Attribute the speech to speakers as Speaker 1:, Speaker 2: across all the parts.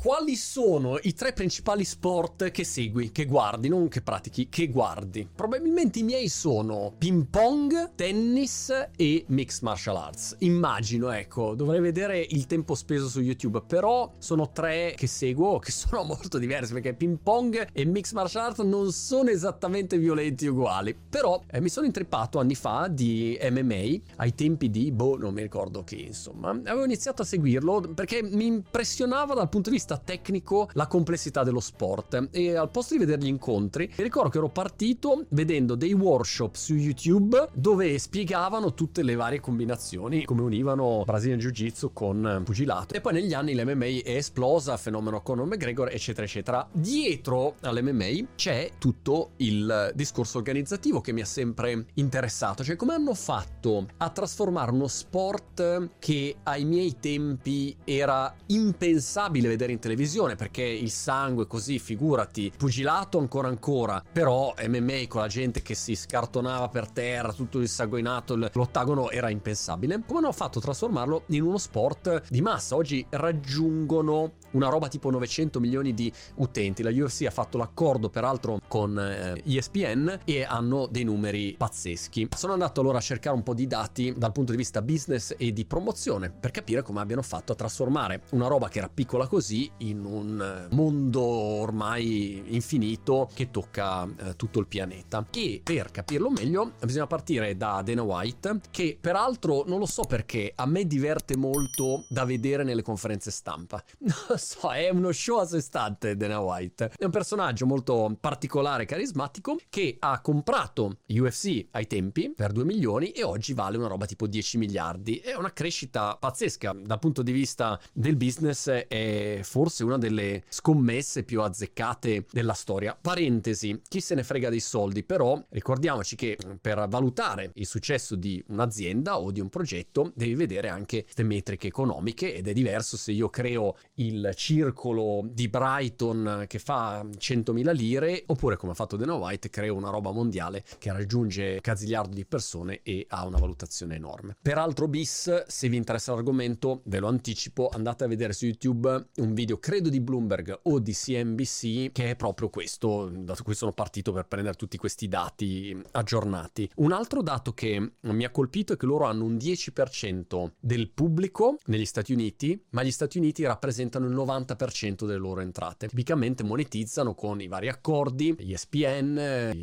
Speaker 1: quali sono i tre principali sport che segui, che guardi, non che pratichi, che guardi? Probabilmente i miei sono ping pong, tennis e mixed martial arts. Immagino, ecco, dovrei vedere il tempo speso su YouTube, però sono tre che seguo che sono molto diversi perché ping pong e mixed martial arts non sono esattamente violenti uguali. Però eh, mi sono intrippato anni fa di MMA ai tempi di, boh, non mi ricordo che, insomma. Avevo iniziato a seguirlo perché mi impressionava dal punto di vista tecnico la complessità dello sport. E al posto di vedere gli incontri mi ricordo che ero partito vedendo dei workshop su YouTube dove spiegavano tutte le varie combinazioni come univano Brazilian Jiu Jitsu con pugilato. E poi negli anni l'MMA è esplosa fenomeno Conor McGregor eccetera eccetera. Dietro all'MMA c'è tutto il discorso organizzativo che mi ha sempre interessato. Cioè come hanno fatto a trasformare uno sport che ai miei tempi era impensabile vedere in televisione perché il sangue così, figurati, pugilato ancora ancora, però MMA con la gente che si scartonava per terra, tutto insanguinato, l'ottagono era impensabile. Come hanno fatto a trasformarlo in uno sport di massa? Oggi raggiungono una roba tipo 900 milioni di utenti. La UFC ha fatto l'accordo peraltro con eh, ESPN e hanno dei numeri pazzeschi. Sono andato allora a cercare un po' di dati dal punto di vista business e di promozione per capire come abbiano fatto a trasformare una roba che era piccola così in un mondo ormai infinito che tocca eh, tutto il pianeta. E per capirlo meglio bisogna partire da Dana White che peraltro non lo so perché a me diverte molto da vedere nelle conferenze stampa. so, è uno show a sé stante Dana White. È un personaggio molto particolare carismatico che ha comprato UFC ai tempi per 2 milioni e oggi vale una roba tipo 10 miliardi. È una crescita pazzesca dal punto di vista del business, è forse una delle scommesse più azzeccate della storia. Parentesi, chi se ne frega dei soldi, però ricordiamoci che per valutare il successo di un'azienda o di un progetto devi vedere anche le metriche economiche ed è diverso se io creo il circolo di Brighton che fa 100.000 lire, oppure come ha fatto Dana White, crea una roba mondiale che raggiunge cazigliardo di persone e ha una valutazione enorme. Peraltro bis, se vi interessa l'argomento, ve lo anticipo, andate a vedere su YouTube un video, credo di Bloomberg o di CNBC, che è proprio questo, da cui sono partito per prendere tutti questi dati aggiornati. Un altro dato che mi ha colpito è che loro hanno un 10% del pubblico negli Stati Uniti, ma gli Stati Uniti rappresentano il 90% delle loro entrate. Tipicamente monetizzano con i vari accordi, ESPN,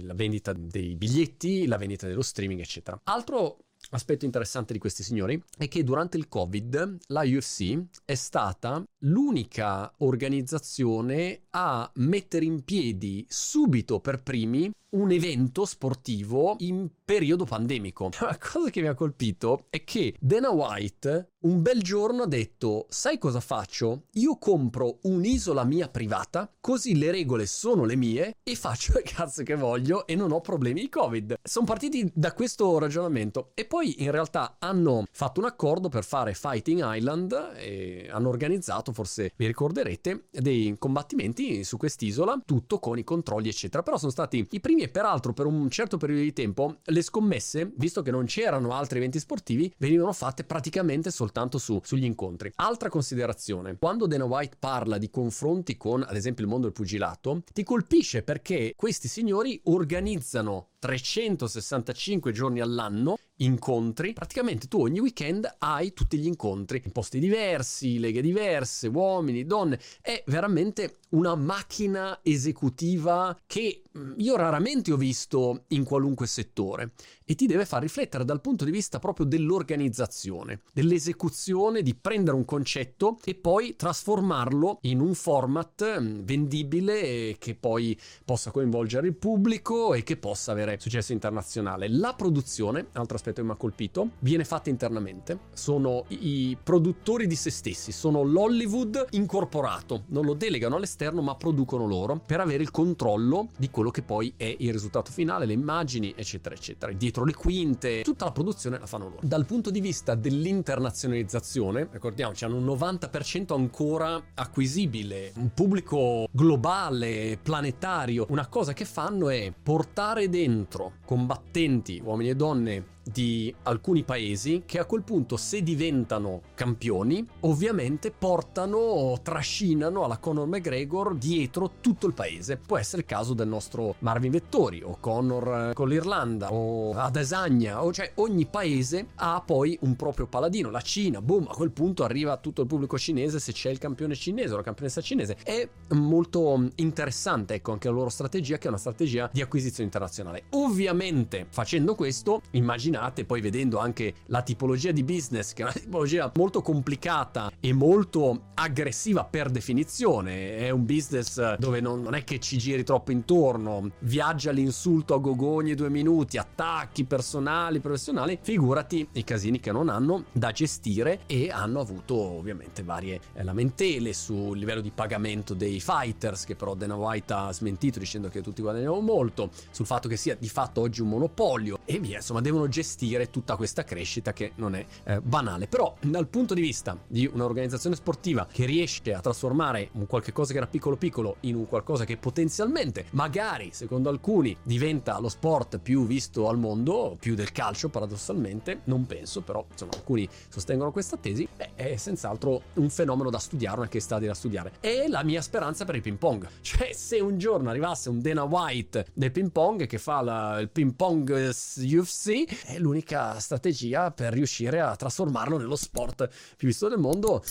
Speaker 1: la vendita dei biglietti, la vendita dello streaming, eccetera. Altro aspetto interessante di questi signori è che durante il Covid la UFC è stata l'unica organizzazione a mettere in piedi subito per primi un evento sportivo in periodo pandemico. La cosa che mi ha colpito è che Dana White un bel giorno ha detto: Sai cosa faccio? Io compro un'isola mia privata, così le regole sono le mie e faccio il cazzo che voglio e non ho problemi di Covid. Sono partiti da questo ragionamento e poi in realtà hanno fatto un accordo per fare Fighting Island e hanno organizzato, forse vi ricorderete, dei combattimenti su quest'isola, tutto con i controlli, eccetera. Però sono stati i primi e peraltro per un certo periodo di tempo le scommesse, visto che non c'erano altri eventi sportivi, venivano fatte praticamente soltanto su, sugli incontri. Altra considerazione, quando Dana White parla di confronti con ad esempio il mondo del pugilato, ti colpisce perché questi signori organizzano 365 giorni all'anno incontri. Praticamente tu ogni weekend hai tutti gli incontri in posti diversi, leghe diverse, uomini, donne. È veramente una macchina esecutiva che mm, io raramente ho visto in qualunque settore e ti deve far riflettere dal punto di vista proprio dell'organizzazione, dell'esecuzione, di prendere un concetto e poi trasformarlo in un format mm, vendibile che poi possa coinvolgere il pubblico e che possa avere successo internazionale. La produzione, altro aspetto che mi ha colpito, viene fatta internamente. Sono i produttori di se stessi, sono l'Hollywood incorporato, non lo delegano all'esterno ma producono loro per avere il controllo di quello che poi è il risultato finale, le immagini, eccetera, eccetera. Dietro le quinte, tutta la produzione la fanno loro. Dal punto di vista dell'internazionalizzazione, ricordiamoci, hanno un 90% ancora acquisibile, un pubblico globale, planetario. Una cosa che fanno è portare dentro combattenti, uomini e donne di alcuni paesi che a quel punto se diventano campioni ovviamente portano, trascinano alla Conor McGregor dietro tutto il paese. Può essere il caso del nostro Marvin Vettori o Conor con l'Irlanda o Adesagna, o cioè ogni paese ha poi un proprio paladino. La Cina, boom, a quel punto arriva tutto il pubblico cinese se c'è il campione cinese o la campionessa cinese. È molto interessante, ecco, anche la loro strategia che è una strategia di acquisizione internazionale. Ovviamente facendo questo, immaginate poi vedendo anche la tipologia di business che è una tipologia molto complicata e molto aggressiva per definizione, è un business dove non, non è che ci giri troppo intorno, viaggia l'insulto a gogo ogni due minuti, attacchi personali, professionali, figurati i casini che non hanno da gestire e hanno avuto ovviamente varie eh, lamentele sul livello di pagamento dei fighters che però Dana White ha smentito dicendo che tutti guadagnano molto, sul fatto che sia di fatto oggi un monopolio e via, insomma devono gestire tutta questa crescita che non è eh, banale, però dal punto di vista di un'organizzazione sportiva che riesce a trasformare un qualche cosa che era piccolo piccolo in un qualcosa che potenzialmente magari secondo alcuni diventa lo sport più visto al mondo, più del calcio paradossalmente, non penso, però insomma alcuni sostengono questa tesi, beh, è senz'altro un fenomeno da studiare, una che sta da studiare. È la mia speranza per il ping pong, cioè se un giorno arrivasse un Dana White del ping pong che fa la, il ping pong UFC, è l'unica strategia per riuscire a trasformarlo nello sport più visto del mondo,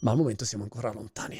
Speaker 1: ma al momento siamo ancora lontani.